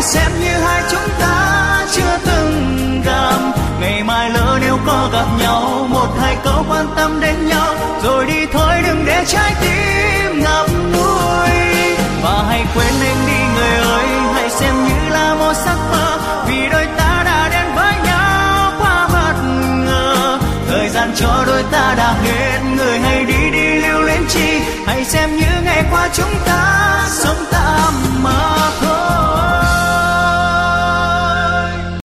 hãy xem như hai chúng ta chưa từng gặp. Ngày mai lỡ nếu có gặp nhau, một hai câu quan tâm đến nhau. Rồi đi thôi, đừng để trái tim ngập ngùi. Và hãy quên em đi, người ơi, hãy xem như là một giấc mơ. Vì đôi ta đã đến với nhau quá bất ngờ. Thời gian cho đôi ta đã hết, người hãy đi đi lưu luyến chi. Hãy xem như ngày qua chúng ta